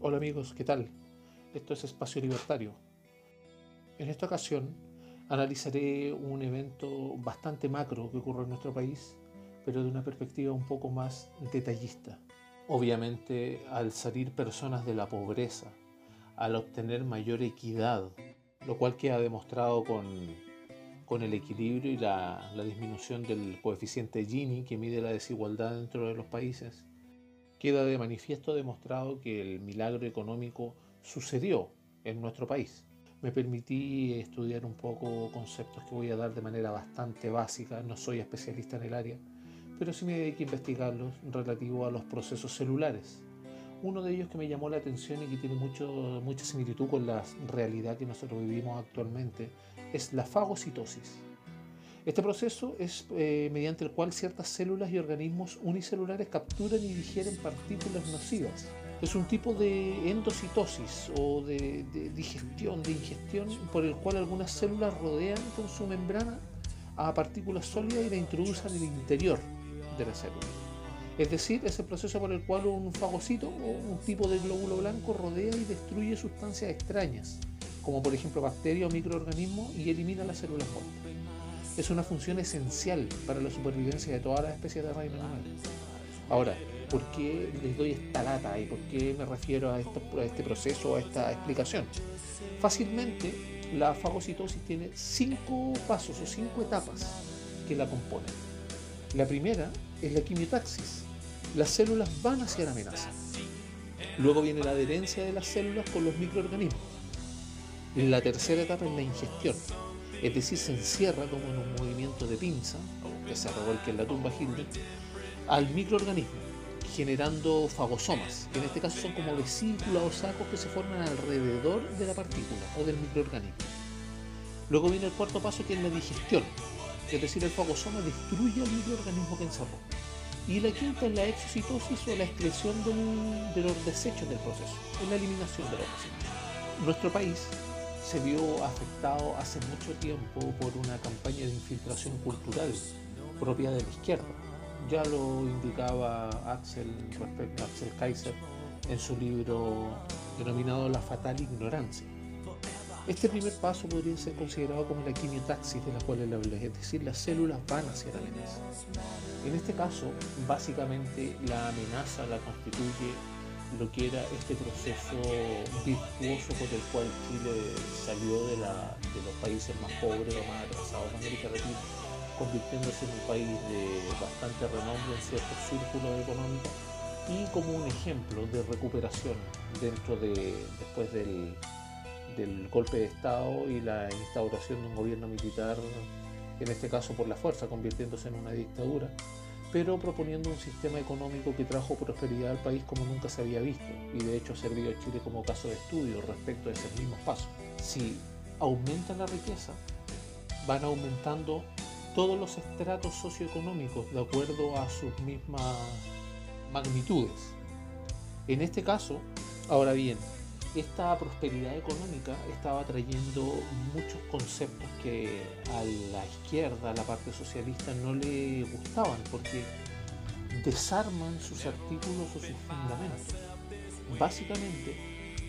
Hola amigos, ¿qué tal? Esto es Espacio Libertario. En esta ocasión analizaré un evento bastante macro que ocurre en nuestro país, pero de una perspectiva un poco más detallista. Obviamente, al salir personas de la pobreza, al obtener mayor equidad, lo cual queda demostrado con, el equilibrio y la disminución del coeficiente Gini que mide la desigualdad dentro de los países, queda de manifiesto demostrado que el milagro económico sucedió en nuestro país. Me permití estudiar un poco conceptos que voy a dar de manera bastante básica, no soy especialista en el área, pero sí me dediqué a investigarlos relativo a los procesos celulares. Uno de ellos que me llamó la atención y que tiene mucho, mucha similitud con la realidad que nosotros vivimos actualmente es la fagocitosis. Este proceso es eh, mediante el cual ciertas células y organismos unicelulares capturan y digieren partículas nocivas. Es un tipo de endocitosis o de, digestión, de ingestión, por el cual algunas células rodean con su membrana a partículas sólidas y la introducen en el interior de la célula. Es decir, es el proceso por el cual un fagocito o un tipo de glóbulo blanco rodea y destruye sustancias extrañas, como por ejemplo bacterias o microorganismos, y elimina las células muertas es una función esencial para la supervivencia de todas las especies de reino. Ahora, ¿por qué les doy esta lata y por qué me refiero a, este proceso, a esta explicación? Fácilmente, la fagocitosis tiene cinco pasos o cinco etapas que la componen. La primera es la quimiotaxis. Las células van hacia la amenaza. Luego viene la adherencia de las células con los microorganismos. La tercera etapa es la ingestión es decir, se encierra como en un movimiento de pinza, que se revuelque en la tumba Hilde, al microorganismo, generando fagosomas, que en este caso son como vesículas o sacos que se forman alrededor de la partícula o del microorganismo. Luego viene el cuarto paso que es la digestión, es decir, el fagosoma destruye al microorganismo que encerró. Y la quinta es la exocitosis o la excreción de los desechos del proceso, es la eliminación de los desechos. Nuestro país se vio afectado hace mucho tiempo por una campaña de infiltración cultural propia de la izquierda. Ya lo indicaba Axel, Axel Kaiser en su libro denominado La fatal ignorancia. Este primer paso podría ser considerado como la quimiotaxis de la cual él hablé, es decir, las células van hacia la amenaza. En este caso, básicamente la amenaza la constituye lo que era este proceso virtuoso por el cual Chile salió de, los países más pobres o más atrasados de América Latina, convirtiéndose en un país de bastante renombre en ciertos círculos económicos y como un ejemplo de recuperación dentro de después del, del golpe de Estado y la instauración de un gobierno militar, en este caso por la fuerza, convirtiéndose en una dictadura pero proponiendo un sistema económico que trajo prosperidad al país como nunca se había visto y de hecho ha servido a Chile como caso de estudio respecto a esos mismos pasos. Si aumenta la riqueza, van aumentando todos los estratos socioeconómicos de acuerdo a sus mismas magnitudes. En este caso, ahora bien, esta prosperidad económica estaba trayendo muchos conceptos que a la izquierda, a la parte socialista, no le gustaban porque desarman sus artículos o sus fundamentos, básicamente,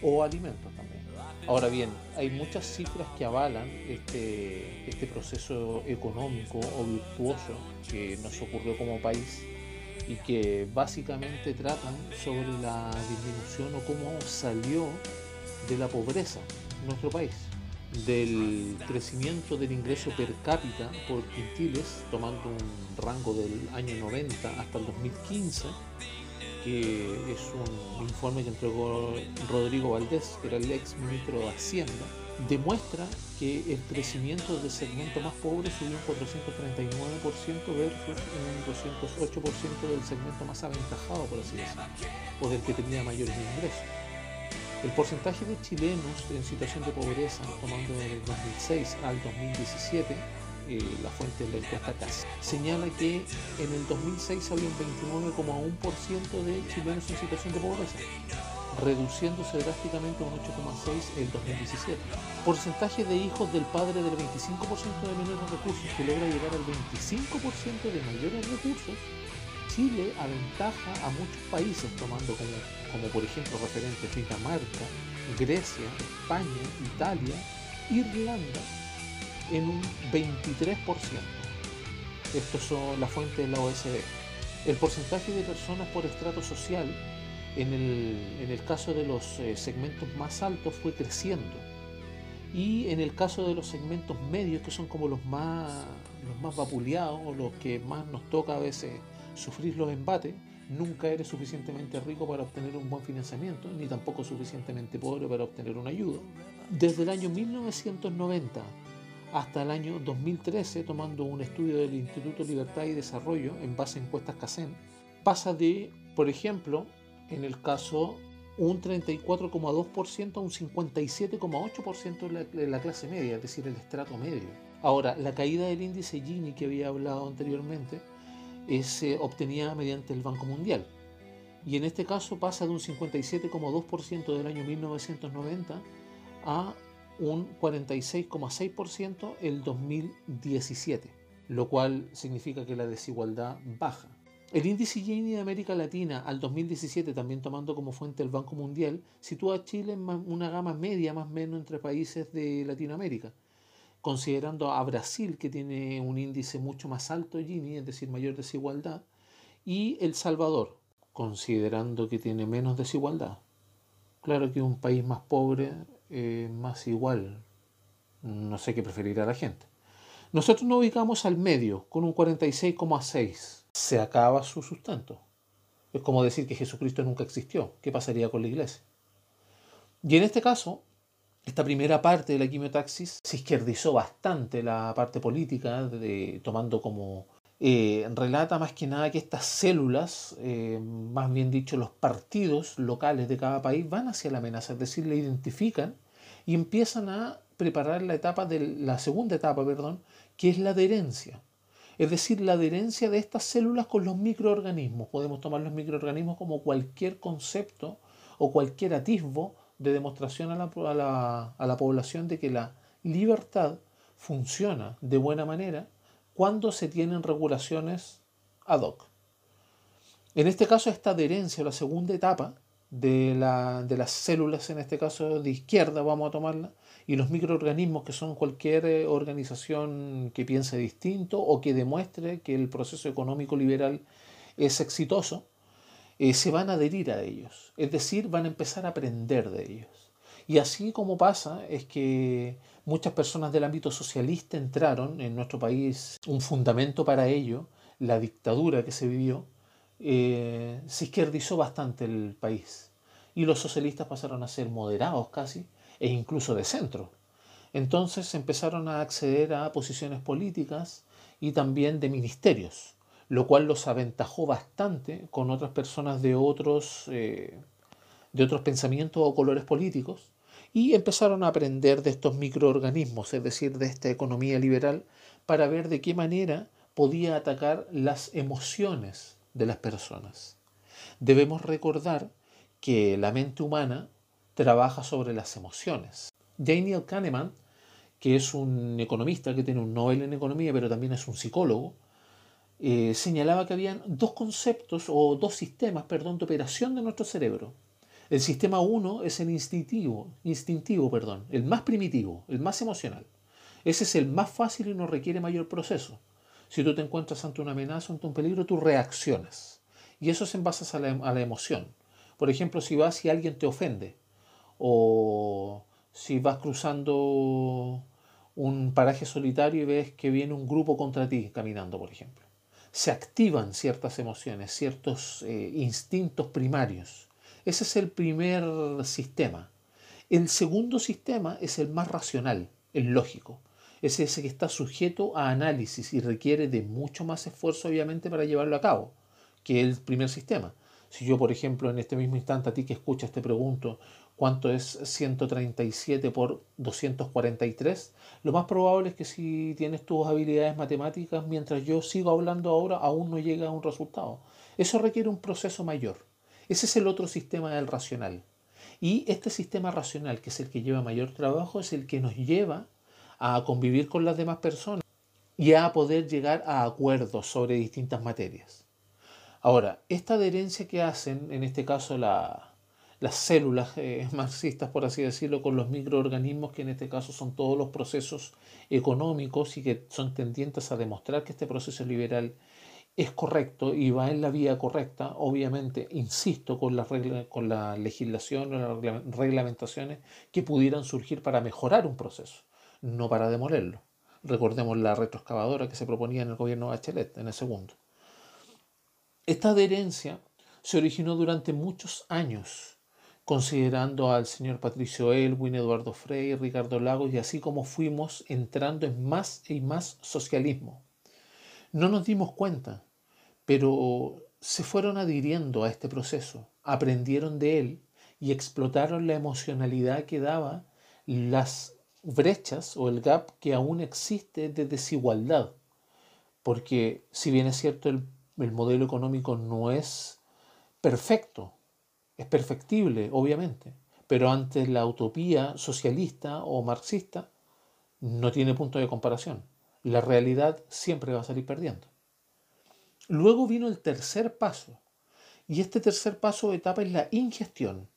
o alimentos también. Ahora bien, hay muchas cifras que avalan este, este proceso económico o virtuoso que nos ocurrió como país y que básicamente tratan sobre la disminución o cómo salió de la pobreza nuestro país, del crecimiento del ingreso per cápita por quintiles, tomando un rango del año 90 hasta el 2015, que es un informe que entregó Rodrigo Valdés, que era el ex ministro de Hacienda, demuestra que el crecimiento del segmento más pobre subió un 439% versus un 208% del segmento más aventajado, por así decirlo, o del que tenía mayores ingresos. El porcentaje de chilenos en situación de pobreza, tomando del 2006 al 2017, eh, la fuente de la encuesta CAS, señala que en el 2006 había un 29,1% de chilenos en situación de pobreza reduciéndose drásticamente a un 8,6 en 2017. Porcentaje de hijos del padre del 25% de menores recursos que logra llegar al 25% de mayores recursos Chile aventaja a muchos países, tomando como, como por ejemplo referentes Dinamarca, Grecia, España, Italia, Irlanda, en un 23%. Estos son las fuentes de la OSD. El porcentaje de personas por estrato social en el, caso de los eh, segmentos más altos fue creciendo. Y en el caso de los segmentos medios, que son como los más, los más vapuleados o los que más nos toca a veces sufrir los embates, nunca eres suficientemente rico para obtener un buen financiamiento, ni tampoco suficientemente pobre para obtener una ayuda. Desde el año 1990 hasta el año 2013, tomando un estudio del Instituto Libertad y Desarrollo en base a encuestas CACEN, pasa de, por ejemplo, en el caso un 34,2% a un 57,8% de la, clase media, es decir, el estrato medio. Ahora, la caída del índice Gini que había hablado anteriormente se obtenía mediante el Banco Mundial. Y en este caso pasa de un 57,2% del año 1990 a un 46,6% el 2017, lo cual significa que la desigualdad baja. El índice Gini de América Latina al 2017, también tomando como fuente el Banco Mundial, sitúa a Chile en una gama media más o menos entre países de Latinoamérica, considerando a Brasil, que tiene un índice mucho más alto Gini, es decir, mayor desigualdad, y El Salvador, considerando que tiene menos desigualdad. Claro que un país más pobre eh, más igual. No sé qué preferirá la gente. Nosotros nos ubicamos al medio, con un 46,6. Se acaba su sustento. Es como decir que Jesucristo nunca existió. ¿Qué pasaría con la iglesia? Y en este caso, esta primera parte de la quimiotaxis se izquierdizó bastante la parte política, de, tomando como eh, relata más que nada que estas células, eh, más bien dicho los partidos locales de cada país, van hacia la amenaza, es decir, la identifican y empiezan a preparar la etapa de la segunda etapa, perdón, que es la adherencia. Es decir, la adherencia de estas células con los microorganismos. Podemos tomar los microorganismos como cualquier concepto o cualquier atisbo de demostración a la, población de que la libertad funciona de buena manera cuando se tienen regulaciones ad hoc. En este caso, esta adherencia, la segunda etapa de, las células, en este caso de izquierda, vamos a tomarla, y los microorganismos, que son cualquier eh, organización que piense distinto o que demuestre que el proceso económico liberal es exitoso, eh, se van a adherir a ellos, es decir, van a empezar a aprender de ellos. Y así como pasa es que muchas personas del ámbito socialista entraron en nuestro país, un fundamento para ello, la dictadura que se vivió, eh, se izquierdizó bastante el país. Y los socialistas pasaron a ser moderados casi, e incluso de centro. Entonces empezaron a acceder a posiciones políticas y también de ministerios, lo cual los aventajó bastante con otras personas de otros, eh, de otros pensamientos o colores políticos y empezaron a aprender de estos microorganismos, es decir, de esta economía liberal, para ver de qué manera podía atacar las emociones de las personas. Debemos recordar que la mente humana trabaja sobre las emociones. Daniel Kahneman, que es un economista que tiene un Nobel en economía, pero también es un psicólogo, eh, señalaba que habían dos conceptos o dos sistemas, perdón, de operación de nuestro cerebro. El sistema 1 es el instintivo, instintivo, perdón, el más primitivo, el más emocional. Ese es el más fácil y no requiere mayor proceso. Si tú te encuentras ante una amenaza, ante un peligro, tú reaccionas. Y eso es en base a la, a la emoción. Por ejemplo, si vas y alguien te ofende, o si vas cruzando un paraje solitario y ves que viene un grupo contra ti caminando, por ejemplo. Se activan ciertas emociones, ciertos eh, instintos primarios ese es el primer sistema. El segundo sistema es el más racional, el lógico. Es ese que está sujeto a análisis y requiere de mucho más esfuerzo, obviamente, para llevarlo a cabo, que el primer sistema. Si yo, por ejemplo, en este mismo instante a ti que escuchas te pregunto cuánto es 137 por 243, lo más probable es que si tienes tus habilidades matemáticas, mientras yo sigo hablando ahora, aún no llega a un resultado. Eso requiere un proceso mayor. Ese es el otro sistema del racional. Y este sistema racional, que es el que lleva mayor trabajo, es el que nos lleva a convivir con las demás personas y a poder llegar a acuerdos sobre distintas materias. Ahora, esta adherencia que hacen, en este caso la, las células eh, marxistas, por así decirlo, con los microorganismos, que en este caso son todos los procesos económicos y que son tendientes a demostrar que este proceso liberal es correcto y va en la vía correcta, obviamente, insisto, con, la con la legislación o las reglamentaciones que pudieran surgir para mejorar un proceso, no para demolerlo. Recordemos la retroexcavadora que se proponía en el gobierno Bachelet, en el segundo. Esta adherencia se originó durante muchos años considerando al señor Patricio Elwin, Eduardo Frey, Ricardo Lagos y así como fuimos entrando en más y más socialismo. No nos dimos cuenta, pero se fueron adhiriendo a este proceso, aprendieron de él y explotaron la emocionalidad que daba las brechas o el gap que aún existe de desigualdad. Porque si bien es cierto el, el modelo económico no es perfecto, es perfectible, obviamente, pero ante la utopía socialista o marxista no tiene punto de comparación. La realidad siempre va a salir perdiendo. Luego vino el tercer paso, y este tercer paso de etapa es la ingestión,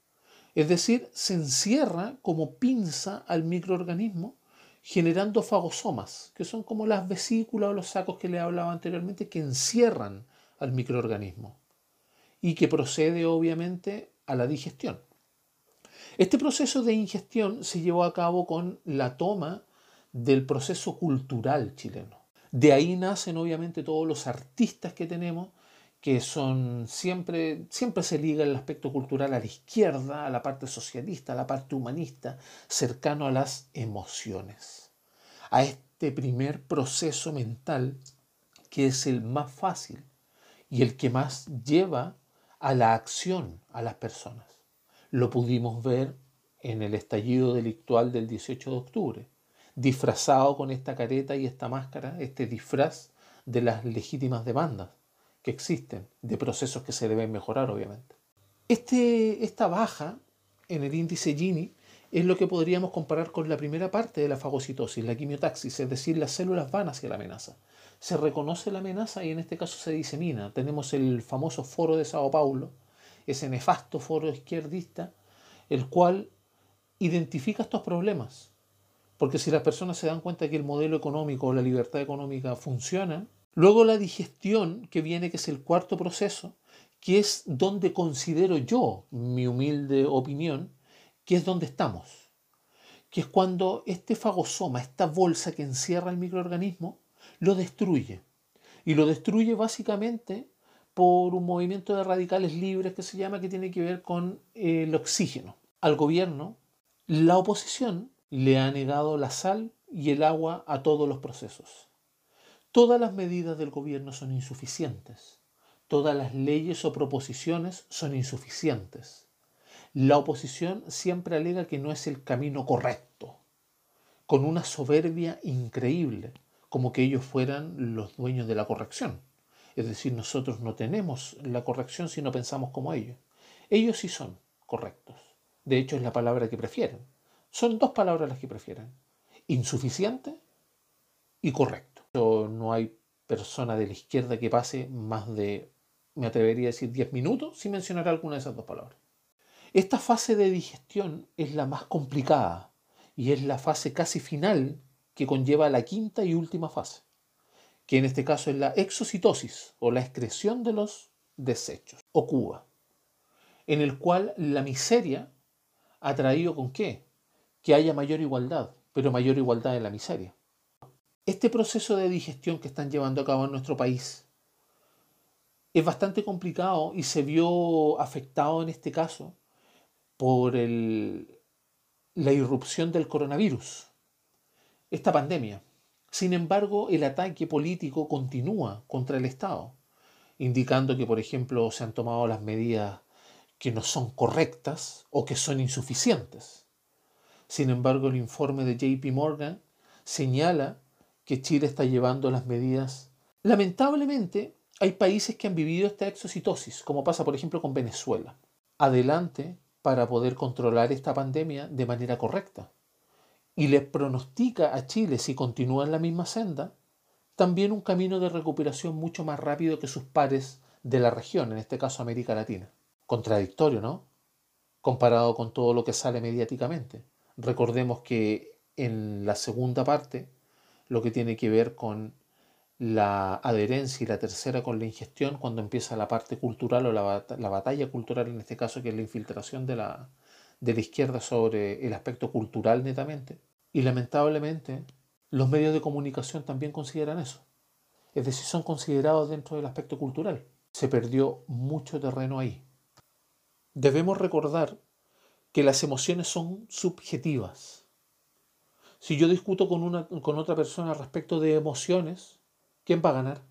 es decir, se encierra como pinza al microorganismo generando fagosomas, que son como las vesículas o los sacos que le hablaba anteriormente, que encierran al microorganismo y que procede obviamente a la digestión. Este proceso de ingestión se llevó a cabo con la toma del proceso cultural chileno. De ahí nacen obviamente todos los artistas que tenemos, que son siempre, siempre se liga el aspecto cultural a la izquierda, a la parte socialista, a la parte humanista, cercano a las emociones. A este primer proceso mental que es el más fácil y el que más lleva a la acción a las personas. Lo pudimos ver en el estallido delictual del 18 de octubre, disfrazado con esta careta y esta máscara, este disfraz de las legítimas demandas que existen, de procesos que se deben mejorar, obviamente. Este, esta baja en el índice Gini es lo que podríamos comparar con la primera parte de la fagocitosis, la quimiotaxis, es decir, las células van hacia la amenaza se reconoce la amenaza y en este caso se disemina. Tenemos el famoso foro de Sao Paulo, ese nefasto foro izquierdista, el cual identifica estos problemas. Porque si las personas se dan cuenta que el modelo económico o la libertad económica funciona, luego la digestión que viene, que es el cuarto proceso, que es donde considero yo, mi humilde opinión, que es donde estamos. Que es cuando este fagosoma, esta bolsa que encierra el microorganismo, lo destruye. Y lo destruye básicamente por un movimiento de radicales libres que se llama, que tiene que ver con eh, el oxígeno. Al gobierno, la oposición le ha negado la sal y el agua a todos los procesos. Todas las medidas del gobierno son insuficientes. Todas las leyes o proposiciones son insuficientes. La oposición siempre alega que no es el camino correcto, con una soberbia increíble como que ellos fueran los dueños de la corrección. Es decir, nosotros no tenemos la corrección si no pensamos como ellos. Ellos sí son correctos. De hecho, es la palabra que prefieren. Son dos palabras las que prefieren. Insuficiente y correcto. No hay persona de la izquierda que pase más de, me atrevería a decir, 10 minutos sin mencionar alguna de esas dos palabras. Esta fase de digestión es la más complicada y es la fase casi final que conlleva la quinta y última fase, que en este caso es la exocitosis o la excreción de los desechos o cuba, en el cual la miseria ha traído con qué? Que haya mayor igualdad, pero mayor igualdad en la miseria. Este proceso de digestión que están llevando a cabo en nuestro país es bastante complicado y se vio afectado en este caso por la irrupción del coronavirus esta pandemia. Sin embargo, el ataque político continúa contra el Estado, indicando que, por ejemplo, se han tomado las medidas que no son correctas o que son insuficientes. Sin embargo, el informe de JP Morgan señala que Chile está llevando las medidas. Lamentablemente, hay países que han vivido esta exocitosis, como pasa, por ejemplo, con Venezuela. Adelante para poder controlar esta pandemia de manera correcta y le pronostica a Chile, si continúa en la misma senda, también un camino de recuperación mucho más rápido que sus pares de la región, en este caso América Latina. Contradictorio, ¿no? Comparado con todo lo que sale mediáticamente. Recordemos que en la segunda parte, lo que tiene que ver con la adherencia y la tercera con la ingestión, cuando empieza la parte cultural o la, la batalla cultural, en este caso, que es la infiltración de la, de la izquierda sobre el aspecto cultural netamente. Y lamentablemente, los medios de comunicación también consideran eso. Es decir, son considerados dentro del aspecto cultural. Se perdió mucho terreno ahí. Debemos recordar que las emociones son subjetivas. Si yo discuto con, una, con otra persona respecto de emociones, ¿quién va a ganar?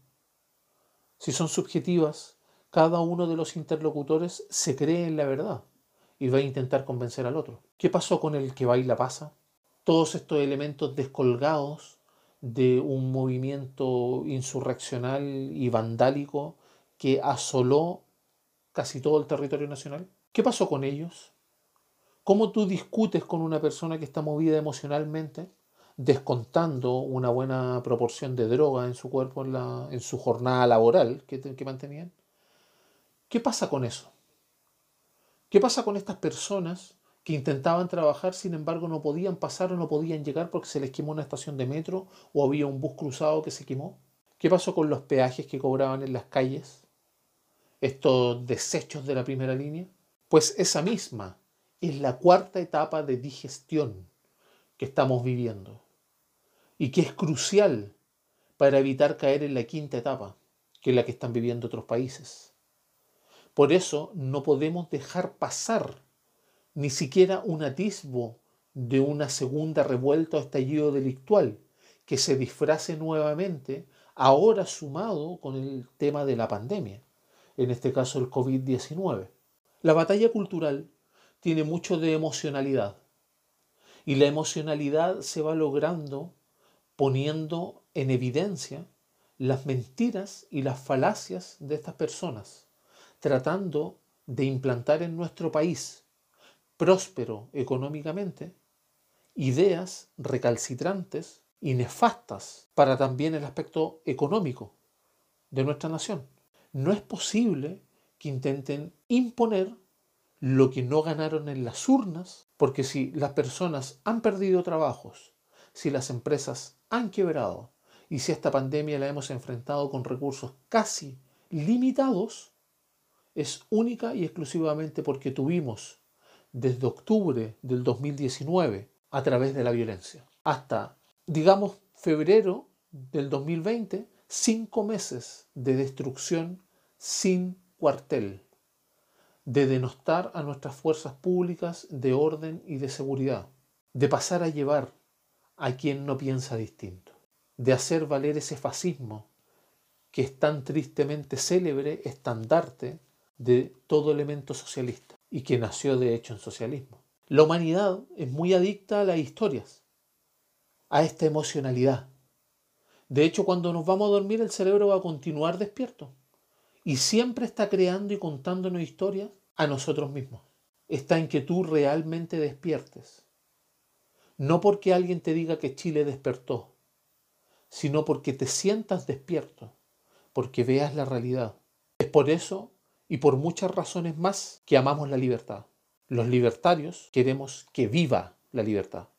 Si son subjetivas, cada uno de los interlocutores se cree en la verdad y va a intentar convencer al otro. ¿Qué pasó con el que baila pasa? Todos estos elementos descolgados de un movimiento insurreccional y vandálico que asoló casi todo el territorio nacional. ¿Qué pasó con ellos? ¿Cómo tú discutes con una persona que está movida emocionalmente, descontando una buena proporción de droga en su cuerpo en, la, en su jornada laboral que, que mantenían? ¿Qué pasa con eso? ¿Qué pasa con estas personas que intentaban trabajar, sin embargo no podían pasar o no podían llegar porque se les quemó una estación de metro o había un bus cruzado que se quemó? ¿Qué pasó con los peajes que cobraban en las calles? Estos desechos de la primera línea. Pues esa misma es la cuarta etapa de digestión que estamos viviendo y que es crucial para evitar caer en la quinta etapa, que es la que están viviendo otros países. Por eso no podemos dejar pasar ni siquiera un atisbo de una segunda revuelta o estallido delictual que se disfrace nuevamente, ahora sumado con el tema de la pandemia, en este caso el COVID-19. La batalla cultural tiene mucho de emocionalidad y la emocionalidad se va logrando poniendo en evidencia las mentiras y las falacias de estas personas, tratando de implantar en nuestro país próspero económicamente, ideas recalcitrantes y nefastas para también el aspecto económico de nuestra nación. No es posible que intenten imponer lo que no ganaron en las urnas, porque si las personas han perdido trabajos, si las empresas han quebrado y si esta pandemia la hemos enfrentado con recursos casi limitados, es única y exclusivamente porque tuvimos desde octubre del 2019 a través de la violencia. Hasta, digamos, febrero del 2020, cinco meses de destrucción sin cuartel, de denostar a nuestras fuerzas públicas de orden y de seguridad, de pasar a llevar a quien no piensa distinto, de hacer valer ese fascismo que es tan tristemente célebre estandarte de todo elemento socialista y que nació de hecho en socialismo. La humanidad es muy adicta a las historias, a esta emocionalidad. De hecho, cuando nos vamos a dormir, el cerebro va a continuar despierto y siempre está creando y contándonos historias a nosotros mismos. Está en que tú realmente despiertes. No porque alguien te diga que Chile despertó, sino porque te sientas despierto, porque veas la realidad. Es por eso y por muchas razones más que amamos la libertad. Los libertarios queremos que viva la libertad.